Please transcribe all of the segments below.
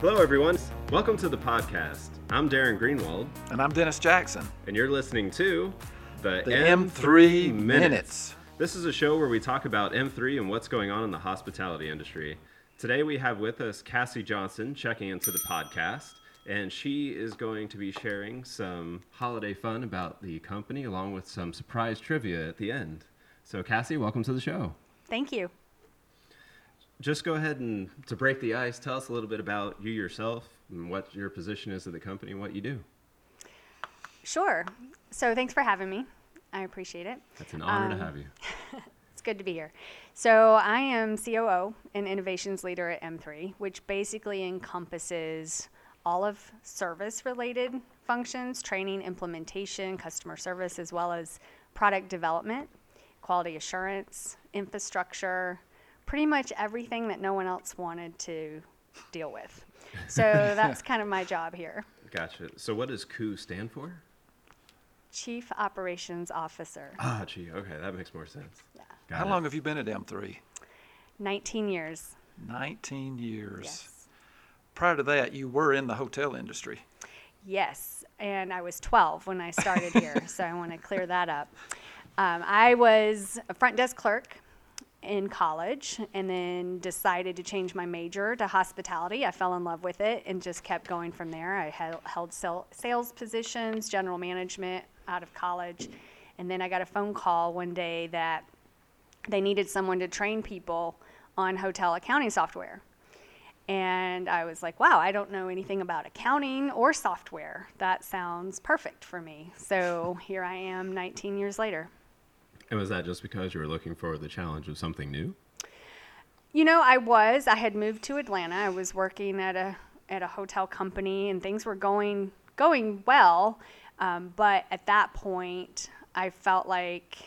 Hello, everyone. Welcome to the podcast. I'm Darren Greenwald, And I'm Dennis Jackson. and you're listening to the, The M3 Minutes. This is a show where we talk about M3 and what's going on in the hospitality industry. Today we have with us Cassie Johnson checking into the podcast, and she is going to be sharing some holiday fun about the company along with some surprise trivia at the end. So, Cassie, welcome to the show. Thank you. Just go ahead and, to break the ice, tell us a little bit about you yourself and what your position is at the company and what you do. Sure. So thanks for having me. I appreciate it. It's an honor Um, to have you. It's good to be here. So I am COO and innovations leader at M3, which basically encompasses all of service related functions, training, implementation, customer service, as well as product development, quality assurance, infrastructure, pretty much everything that no one else wanted to deal with. So that's kind of my job here. Gotcha. So, what does COO stand for? Chief Operations Officer. Ah, gee, okay, that makes more sense. Yeah. Got How it. long have you been at M3? 19 years. 19 years. Yes. Prior to that, you were in the hotel industry. Yes, and I was 12 when I started here, so I want to clear that up. Um, I was a front desk clerk in college and then decided to change my major to hospitality. I fell in love with it and just kept going from there. I held, sales positions, general management out of college, and then I got a phone call one day that they needed someone to train people on hotel accounting software. And I was like, wow, I don't know anything about accounting or software. That sounds perfect for me. So here I am 19 years later. And was that just because you were looking for the challenge of something new? You know, I was. I had moved to Atlanta. I was working at a at a hotel company, and things were going going well. Um, but at that point, I felt like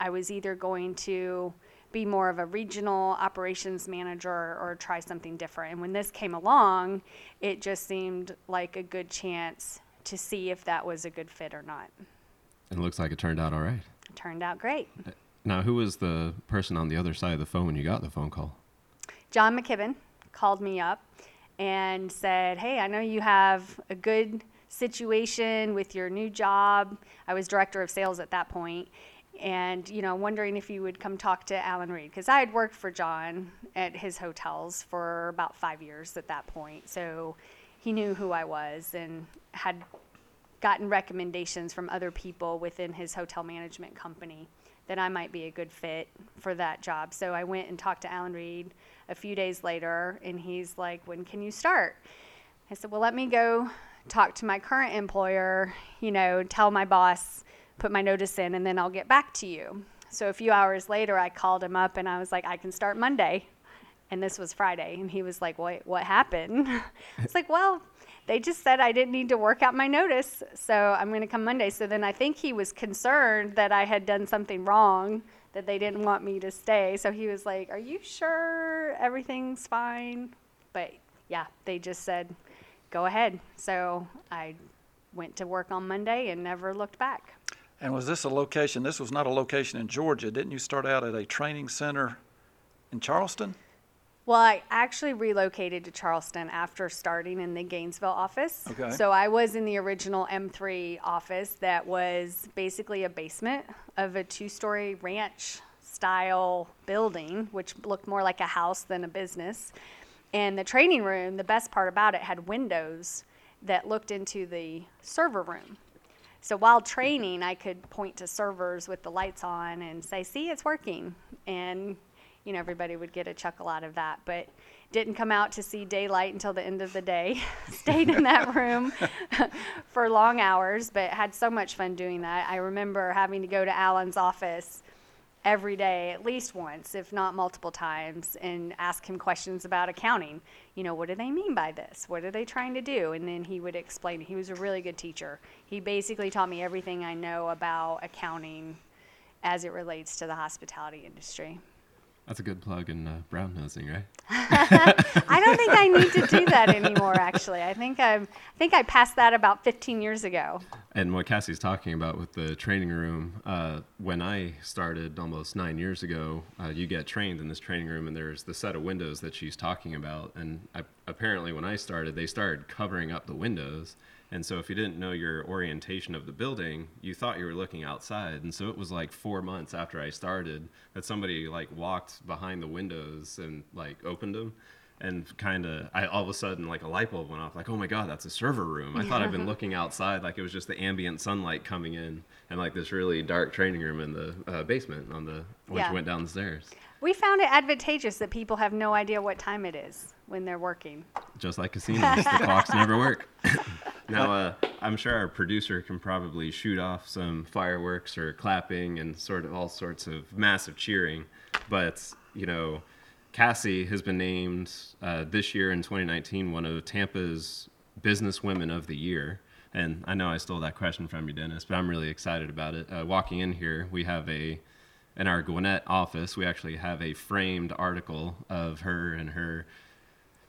I was either going to be more of a regional operations manager or try something different. And when this came along, it just seemed like a good chance to see if that was a good fit or not. And it looks like it turned out all right. It turned out great. Now, who was the person on the other side of the phone when you got the phone call? John McKibbon called me up and said, Hey, I know you have a good situation with your new job. I was director of sales at that point, and you know, wondering if you would come talk to Alan Reed because I had worked for John at his hotels for about five years at that point, so he knew who I was and had gotten recommendations from other people within his hotel management company that I might be a good fit for that job. So I went and talked to Alan Reed a few days later, and he's like, When can you start? I said, Well, let me go talk to my current employer, you know, tell my boss, put my notice in, and then I'll get back to you. So a few hours later, I called him up and I was like, I can start Monday. And this was Friday. And he was like, Wait, what happened? it's like, Well, they just said I didn't need to work out my notice. So I'm going to come Monday. So then I think he was concerned that I had done something wrong, that they didn't want me to stay. So he was like, Are you sure everything's fine? But yeah, they just said, Go ahead. So I went to work on Monday and never looked back. And was this a location? This was not a location in Georgia. Didn't you start out at a training center in Charleston? Well, I actually relocated to Charleston after starting in the Gainesville office. Okay. So I was in the original M3 office that was basically a basement of a two story ranch style building, which looked more like a house than a business. And the training room, the best part about it, had windows that looked into the server room. So while training, I could point to servers with the lights on and say, "See, it's working," and you know everybody would get a chuckle out of that. But didn't come out to see daylight until the end of the day. Stayed in that room for long hours, but had so much fun doing that. I remember having to go to Alan's office every day at least once, if not multiple times, and ask him questions about accounting. You know, what do they mean by this? What are they trying to do? And then he would explain. He was a really good teacher. He basically taught me everything I know about accounting as it relates to the hospitality industry. That's a good plug in uh, brown nosing, right? I don't think I need to do that anymore. Actually, I think I'm. I think I passed that about 15 years ago. And what Cassie's talking about with the training room, uh, when I started almost nine years ago, uh, you get trained in this training room, and there's the set of windows that she's talking about. And I apparently when I started, they started covering up the windows. And so if you didn't know your orientation of the building, you thought you were looking outside. And so it was like four months after I started that somebody like walked behind the windows and like opened them and kind of I all of a sudden like a light bulb went off like oh my god that's a server room I thought I'd been looking outside like it was just the ambient sunlight coming in and like this really dark training room in the uh, basement on the once Yeah. went downstairs. We found it advantageous that people have no idea what time it is when they're working. just like casinos the clocks never work now uh, I'm sure our producer can probably shoot off some fireworks or clapping and sort of all sorts of massive cheering but you know Cassie has been named uh, this year in 2019 one of Tampa's Business Women of the Year. And I know I stole that question from you, Dennis, but I'm really excited about it. Uh, walking in here, we have a, in our Gwinnett office, we actually have a framed article of her and her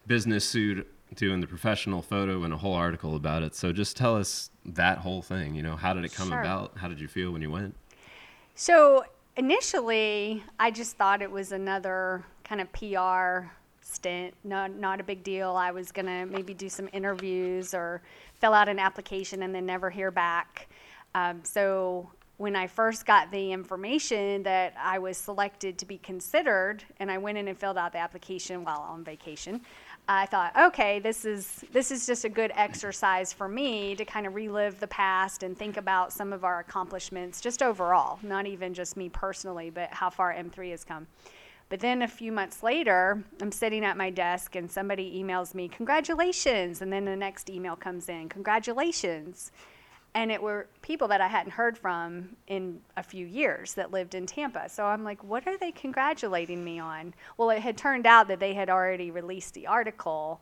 business suit doing the professional photo and a whole article about it. So just tell us that whole thing. You know, how did it come Sure. about? How did you feel when you went? So initially, I just thought it was another kind of PR stint, not not a big deal. I was gonna maybe do some interviews or fill out an application and then never hear back. Um, so when I first got the information that I was selected to be considered, and I went in and filled out the application while on vacation. I thought, okay, this is this is just a good exercise for me to kind of relive the past and think about some of our accomplishments, just overall, not even just me personally, but how far M3 has come. But then a few months later, I'm sitting at my desk and somebody emails me, congratulations. And then the next email comes in, congratulations. And it were people that I hadn't heard from in a few years that lived in Tampa. So I'm like, what are they congratulating me on? Well, it had turned out that they had already released the article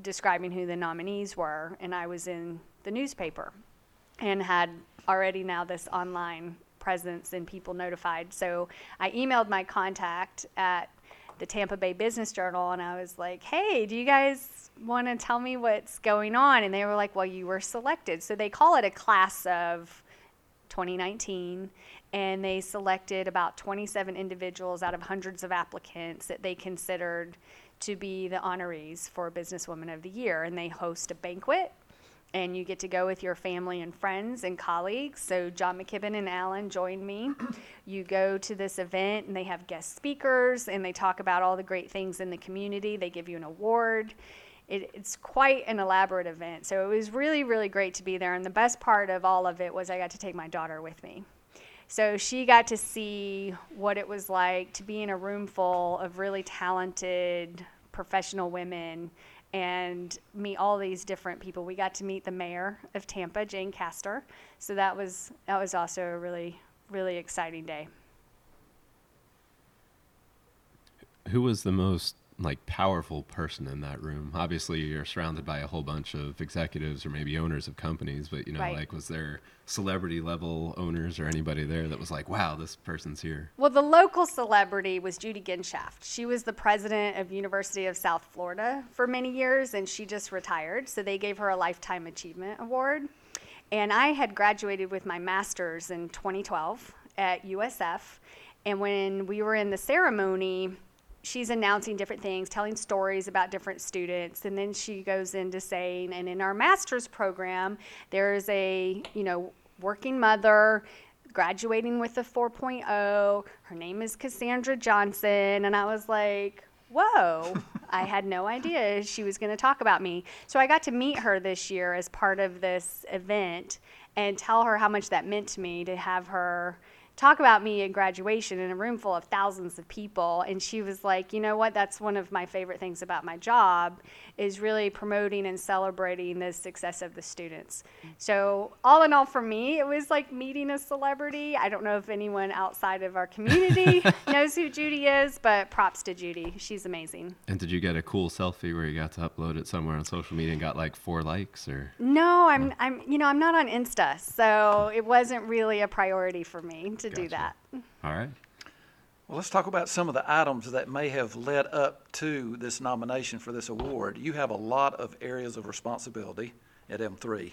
describing who the nominees were, and I was in the newspaper and had already now this online presence and people notified. So I emailed my contact at the Tampa Bay Business Journal and I was like, hey, do you guys want to tell me what's going on? And they were like, well, you were selected. So they call it a class of 2019 and they selected about 27 individuals out of hundreds of applicants that they considered to be the honorees for Businesswoman of the Year. And they host a banquet and you get to go with your family and friends and colleagues. So John McKibbon and Alan joined me. You go to this event and they have guest speakers and they talk about all the great things in the community. They give you an award. It, it's quite an elaborate event. So it was really, really great to be there. And the best part of all of it was I got to take my daughter with me. So she got to see what it was like to be in a room full of really talented professional women and meet all these different people. We got to meet the mayor of Tampa, Jane Castor. So that was that was also a really really exciting day. Who was the most like powerful person in that room? Obviously, you're surrounded by a whole bunch of executives or maybe owners of companies, but you know, Right. like was there celebrity level owners or anybody there that was like, "Wow, this person's here." Well, the local celebrity was Judy Genshaft. She was the president of University of South Florida for many years, and she just retired. So they gave her a lifetime achievement award. And I had graduated with my master's in 2012 at USF. And when we were in the ceremony, she's announcing different things, telling stories about different students, and then she goes into saying, and in our master's program, there is a you know working mother graduating with a 4.0. Her name is Cassandra Johnson, and I was like, whoa. I had no idea she was going to talk about me. So I got to meet her this year as part of this event and tell her how much that meant to me to have her talk about me at graduation in a room full of thousands of people. And she was like you know what? That's one of my favorite things about my job is really promoting and celebrating the success of the students. So all in all for me it was like meeting a celebrity. I don't know if anyone outside of our community knows who judy is but props to judy. She's amazing. And did you get a cool selfie where you got to upload it somewhere on social media and got like four likes or? no i'm i'm you know i'm not on insta so it wasn't really a priority for me to do that All right. Well, let's talk about some of the items that may have led up to this nomination for this award. You have a lot of areas of responsibility at M3.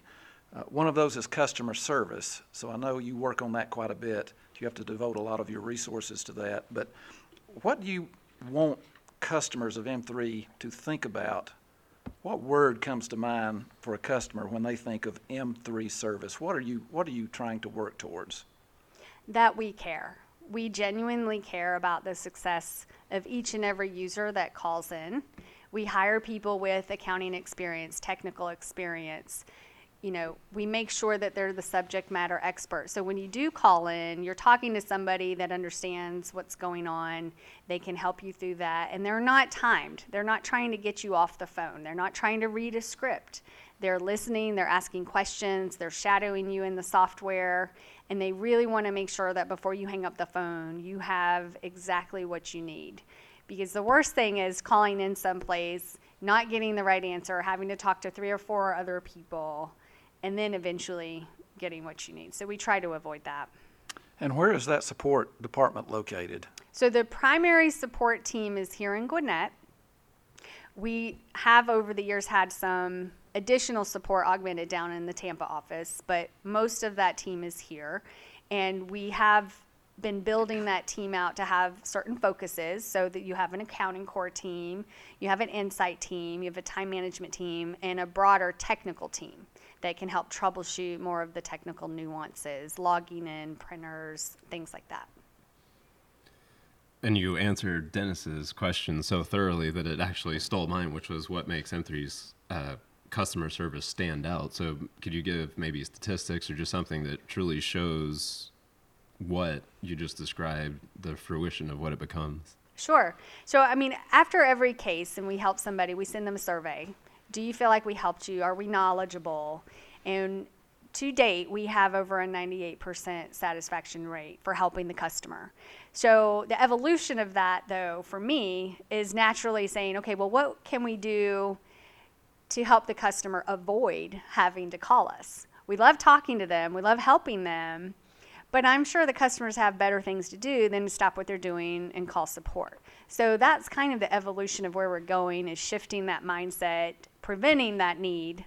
Uh, one of those is customer service, so I know you work on that quite a bit. You have to devote a lot of your resources to that. But what do you want customers of M3 to think about What word comes to mind for a customer when they think of M3 service? What are you What are you trying to work towards? That we care. We genuinely care about the success of each and every user that calls in. We hire people with accounting experience, technical experience, you know, we make sure that they're the subject matter expert. So when you do call in, you're talking to somebody that understands what's going on. They can help you through that. And they're not timed. They're not trying to get you off the phone. They're not trying to read a script. They're listening, they're asking questions, they're shadowing you in the software, and they really want to make sure that before you hang up the phone, you have exactly what you need. Because the worst thing is calling in someplace, not getting the right answer, having to talk to three or four other people and then eventually getting what you need. So we try to avoid that. And where is that support department located? So the primary support team is here in Gwinnett. We have over the years had some additional support augmented down in the Tampa office, but most of that team is here. And we have been building that team out to have certain focuses so that you have an accounting core team, you have an insight team, you have a time management team, and a broader technical team that can help troubleshoot more of the technical nuances, logging in printers, things like that. And you answered Dennis's question so thoroughly that it actually stole mine, which was what makes M3's uh, customer service stand out. So, could you give maybe statistics or just something that truly shows what you just described, the fruition of what it becomes? Sure. So, I mean, after every case and we help somebody, we send them a survey do you feel like we helped you? Are we knowledgeable? And to date, we have over a 98% satisfaction rate for helping the customer. So, the evolution of that, though, for me, is naturally saying, okay, well, what can we do to help the customer avoid having to call us? We love talking to them, we love helping them, but I'm sure the customers have better things to do than to stop what they're doing and call support. So, that's kind of the evolution of where we're going, is shifting that mindset preventing that need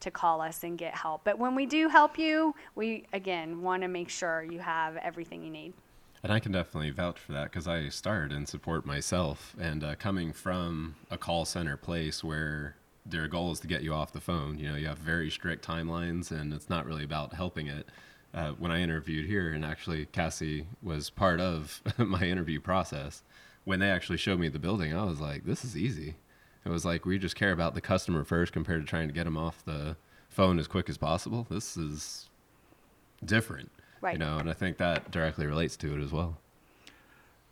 to call us and get help. But when we do help you, we again want to make sure you have everything you need. And I can definitely vouch for that because I started in support myself. And uh, coming from a call center place where their goal is to get you off the phone, you know, you have very strict timelines and it's not really about helping it. Uh, when I interviewed here, and actually Cassie was part of my interview process, when they actually showed me the building, I was like, this is easy. It was like we just care about the customer first compared to trying to get them off the phone as quick as possible. This is different, right. you know, and I think that directly relates to it as well.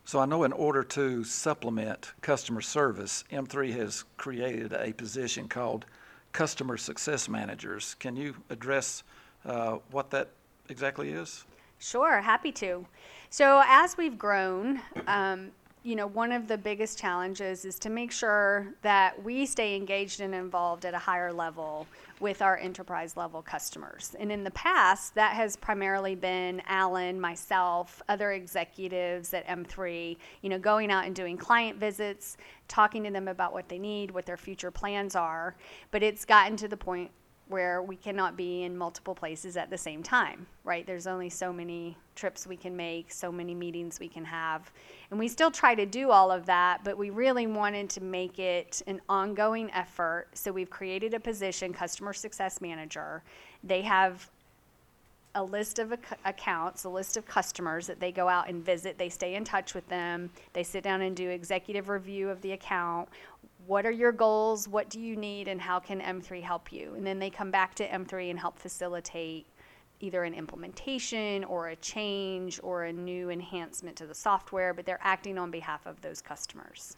So I know in order to supplement customer service, M3 has created a position called customer success managers. Can you address uh, what that exactly is? Sure, happy to. So as we've grown, um, you know, one of the biggest challenges is to make sure that we stay engaged and involved at a higher level with our enterprise level customers. And in the past, that has primarily been Alan, myself, other executives at M3, you know, going out and doing client visits, talking to them about what they need, what their future plans are. But it's gotten to the point where we cannot be in multiple places at the same time, right? There's only so many trips we can make, so many meetings we can have. And we still try to do all of that, but we really wanted to make it an ongoing effort. So we've created a position, customer success manager. They have a list of ac- accounts, a list of customers that they go out and visit. They stay in touch with them. They sit down and do executive review of the account what are your goals, what do you need, and how can M3 help you? And then they come back to M3 and help facilitate either an implementation or a change or a new enhancement to the software, but they're acting on behalf of those customers.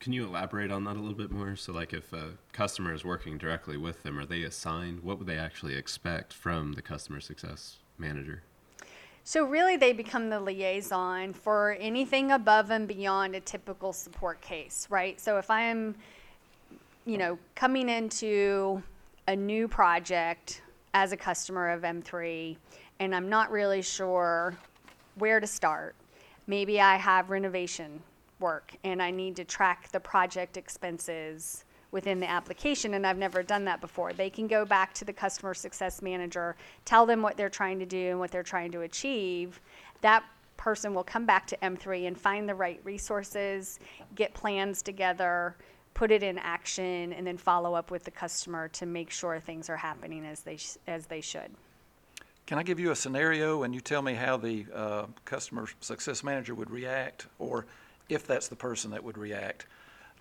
Can you elaborate on that a little bit more? So, like, if a customer is working directly with them, are they assigned? What would they actually expect from the customer success manager? So really they become the liaison for anything above and beyond a typical support case, right? So if I am, you know, coming into a new project as a customer of M3 and I'm not really sure where to start, maybe I have renovation work and I need to track the project expenses within the application, and I've never done that before. They can go back to the customer success manager, tell them what they're trying to do and what they're trying to achieve. That person will come back to M3 and find the right resources, get plans together, put it in action, and then follow up with the customer to make sure things are happening as they sh- as they should. Can I give you a scenario and you tell me how the uh, customer success manager would react, or if that's the person that would react?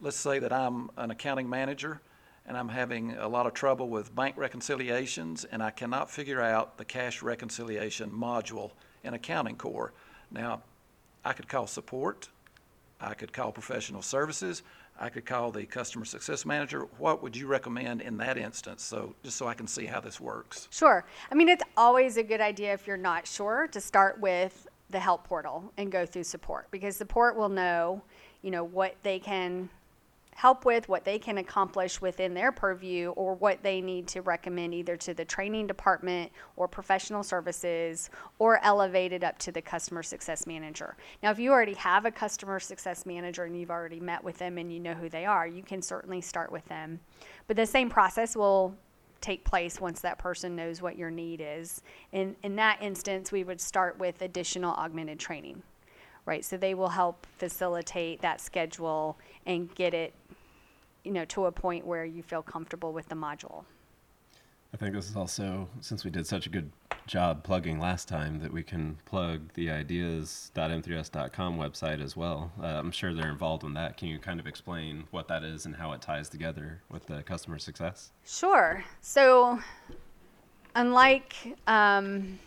Let's say that I'm an accounting manager and I'm having a lot of trouble with bank reconciliations and I cannot figure out the cash reconciliation module in Accounting Core. Now, I could call support, I could call professional services, I could call the customer success manager. What would you recommend in that instance? So, just so I can see how this works. Sure. I mean, it's always a good idea if you're not sure to start with the help portal and go through support because support will know, you know, what they can help with, what they can accomplish within their purview, or what they need to recommend either to the training department or professional services or elevate it up to the customer success manager. Now, if you already have a customer success manager and you've already met with them and you know who they are, you can certainly start with them. But the same process will take place once that person knows what your need is. In, in that instance, we would start with additional augmented training right? So they will help facilitate that schedule and get it, you know, to a point where you feel comfortable with the module. I think this is also, since we did such a good job plugging last time, that we can plug the ideas.m3s.com website as well. Uh, I'm sure they're involved in that. Can you kind of explain what that is and how it ties together with the customer success? Sure. So, unlike um,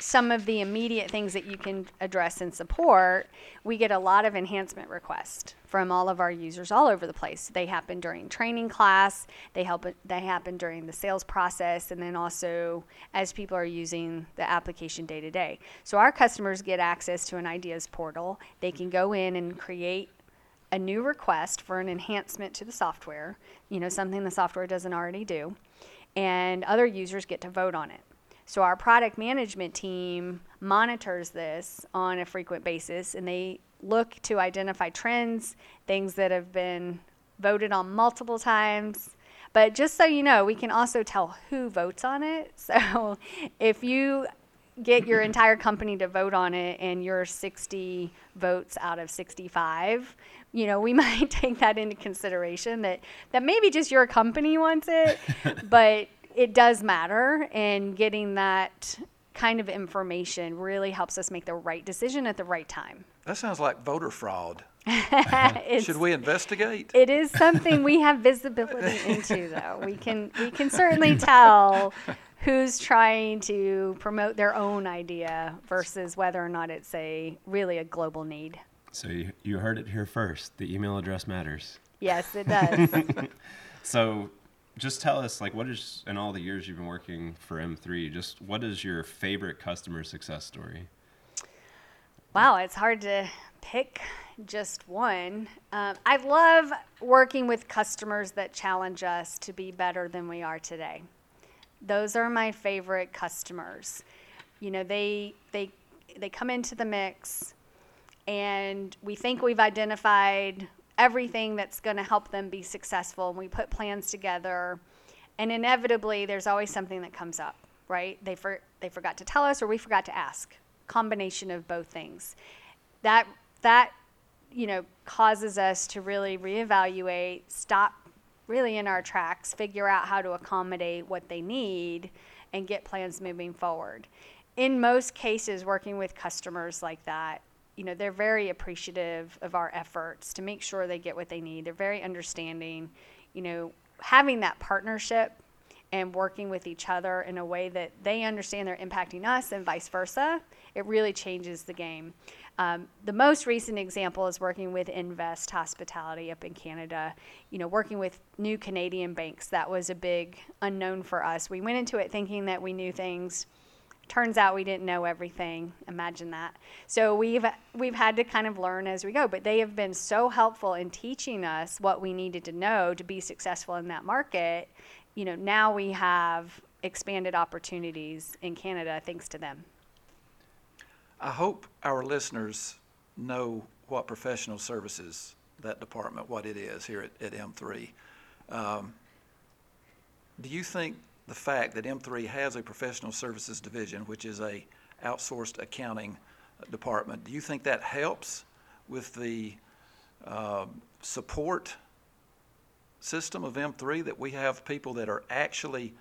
some of the immediate things that you can address and support, we get a lot of enhancement requests from all of our users all over the place. They happen during training class, they help they happen during the sales process and then also as people are using the application day to day. So our customers get access to an ideas portal. They can go in and create a new request for an enhancement to the software, you know, something the software doesn't already do, and other users get to vote on it. So our product management team monitors this on a frequent basis and they look to identify trends, things that have been voted on multiple times. But just so you know, we can also tell who votes on it. So if you get your entire company to vote on it and you're 60 votes out of 65, you know, we might take that into consideration that that maybe just your company wants it, but it does matter, and getting that kind of information really helps us make the right decision at the right time. That sounds like voter fraud. Should we investigate? It is something we have visibility into, though. We can we can certainly tell who's trying to promote their own idea versus whether or not it's a really a global need. So you, you heard it here first. The email address matters. Yes, it does. so just tell us like what is in all the years you've been working for M3 just what is your favorite customer success story? Wow it's hard to pick just one. Um, I love working with customers that challenge us to be better than we are today. Those are my favorite customers. You know they they they come into the mix and we think we've identified everything that's going to help them be successful. And we put plans together, and inevitably, there's always something that comes up, right? They for, they forgot to tell us, or we forgot to ask. Combination of both things. That that you know causes us to really reevaluate, stop really in our tracks, figure out how to accommodate what they need, and get plans moving forward. In most cases, working with customers like that, you know, they're very appreciative of our efforts to make sure they get what they need. They're very understanding. You know, having that partnership and working with each other in a way that they understand they're impacting us and vice versa, it really changes the game. Um, the most recent example is working with InnVest Hospitality up in Canada. You know, working with new Canadian banks, that was a big unknown for us. We went into it thinking that we knew things turns out we didn't know everything. Imagine that. So we've we've had to kind of learn as we go but they have been so helpful in teaching us what we needed to know to be successful in that market. You know now we have expanded opportunities in canada thanks to them. I hope our listeners know what professional services that department what it is here at, at m3 um, do you think the fact that M3 has a professional services division, which is a outsourced accounting department. Do you think that helps with the uh, support system of M3 that we have people that are actually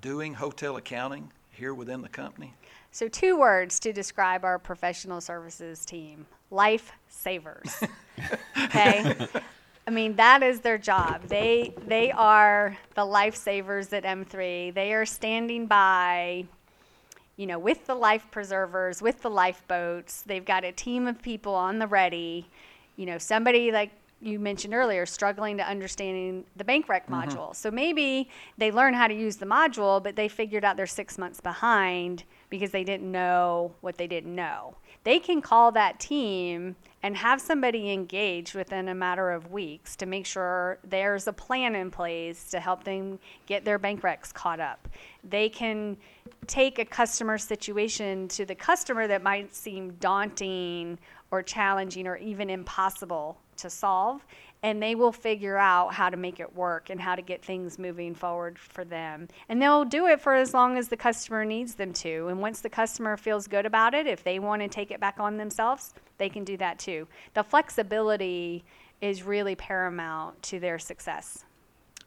doing hotel accounting here within the company? So, two words to describe our professional services team life savers. okay? I mean, that is their job. They, they are the lifesavers at M3. They are standing by, you know, with the life preservers, with the lifeboats. They've got a team of people on the ready. You know, somebody like you mentioned earlier, struggling to understanding the bank rec mm-hmm. module. So maybe they learn how to use the module, but they figured out they're six months behind because they didn't know what they didn't know. They can call that team and have somebody engaged within a matter of weeks to make sure there's a plan in place to help them get their bank recs caught up. They can take a customer situation to the customer that might seem daunting or challenging or even impossible to solve and they will figure out how to make it work and how to get things moving forward for them. And they'll do it for as long as the customer needs them to. And once the customer feels good about it, if they want to take it back on themselves, they can do that too. The flexibility is really paramount to their success.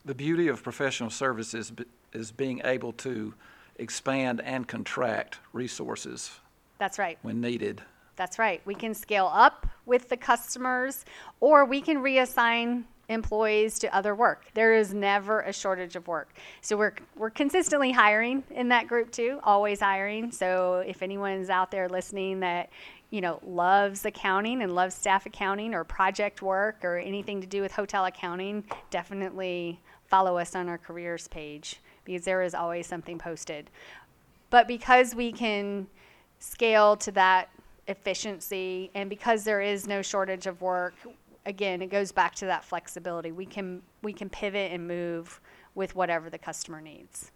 The beauty of professional services is being able to expand and contract resources. That's right. When needed. That's right. We can scale up with the customers or we can reassign employees to other work. There is never a shortage of work. So we're we're consistently hiring in that group too, always hiring. So if anyone's out there listening that you know loves accounting and loves staff accounting or project work or anything to do with hotel accounting, definitely follow us on our careers page because there is always something posted. But because we can scale to that efficiency and because there is no shortage of work again it goes back to that flexibility. We can we can pivot and move with whatever the customer needs.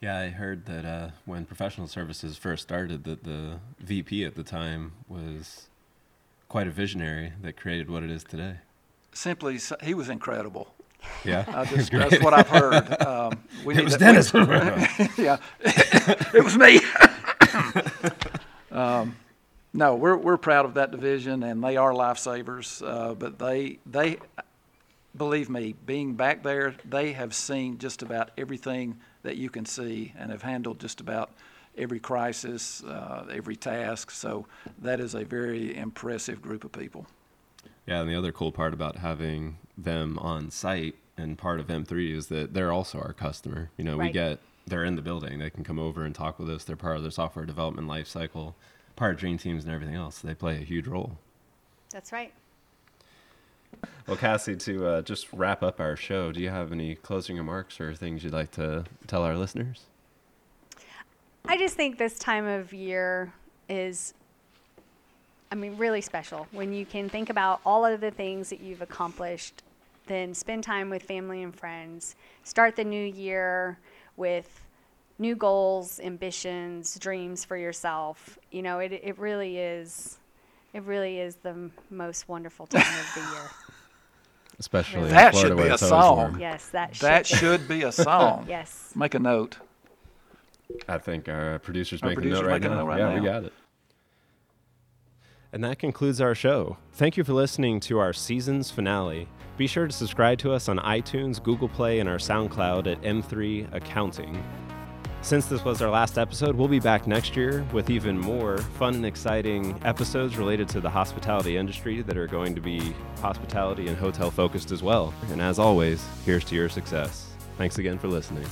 Yeah i heard that uh, when professional services first started that the vp at the time was quite a visionary that created what it is today. Simply he was incredible. Yeah, just, that's what I've heard. Um, we it was to, Dennis. yeah, it was me. um, no, we're we're proud of that division, and they are lifesavers. Uh, but they they believe me, being back there, they have seen just about everything that you can see, and have handled just about every crisis, uh, every task. So that is a very impressive group of people. Yeah, and the other cool part about having them on site and part of M3 is that they're also our customer. You know, right. we get they're in the building. They can come over and talk with us. They're part of the software development life cycle part of dream teams and everything else. They play a huge role. That's right. Well, Cassie, to uh, just wrap up our show, do you have any closing remarks or things you'd like to tell our listeners? I just think this time of year is, I mean, really special when you can think about all of the things that you've accomplished, then spend time with family and friends, start the new year with new goals, ambitions, dreams for yourself. You know, it it really is it really is the most wonderful time of the year. Especially really. that should be a song. Yes, that should. That should be a song. yes. Make a note. I think our producer's our making producer's a note right now. Right yeah, now. we got it. And that concludes our show. Thank you for listening to our season's finale. Be sure to subscribe to us on iTunes, Google Play, and our SoundCloud at M3 Accounting. Since this was our last episode, we'll be back next year with even more fun and exciting episodes related to the hospitality industry that are going to be hospitality and hotel focused as well. And as always, here's to your success. Thanks again for listening.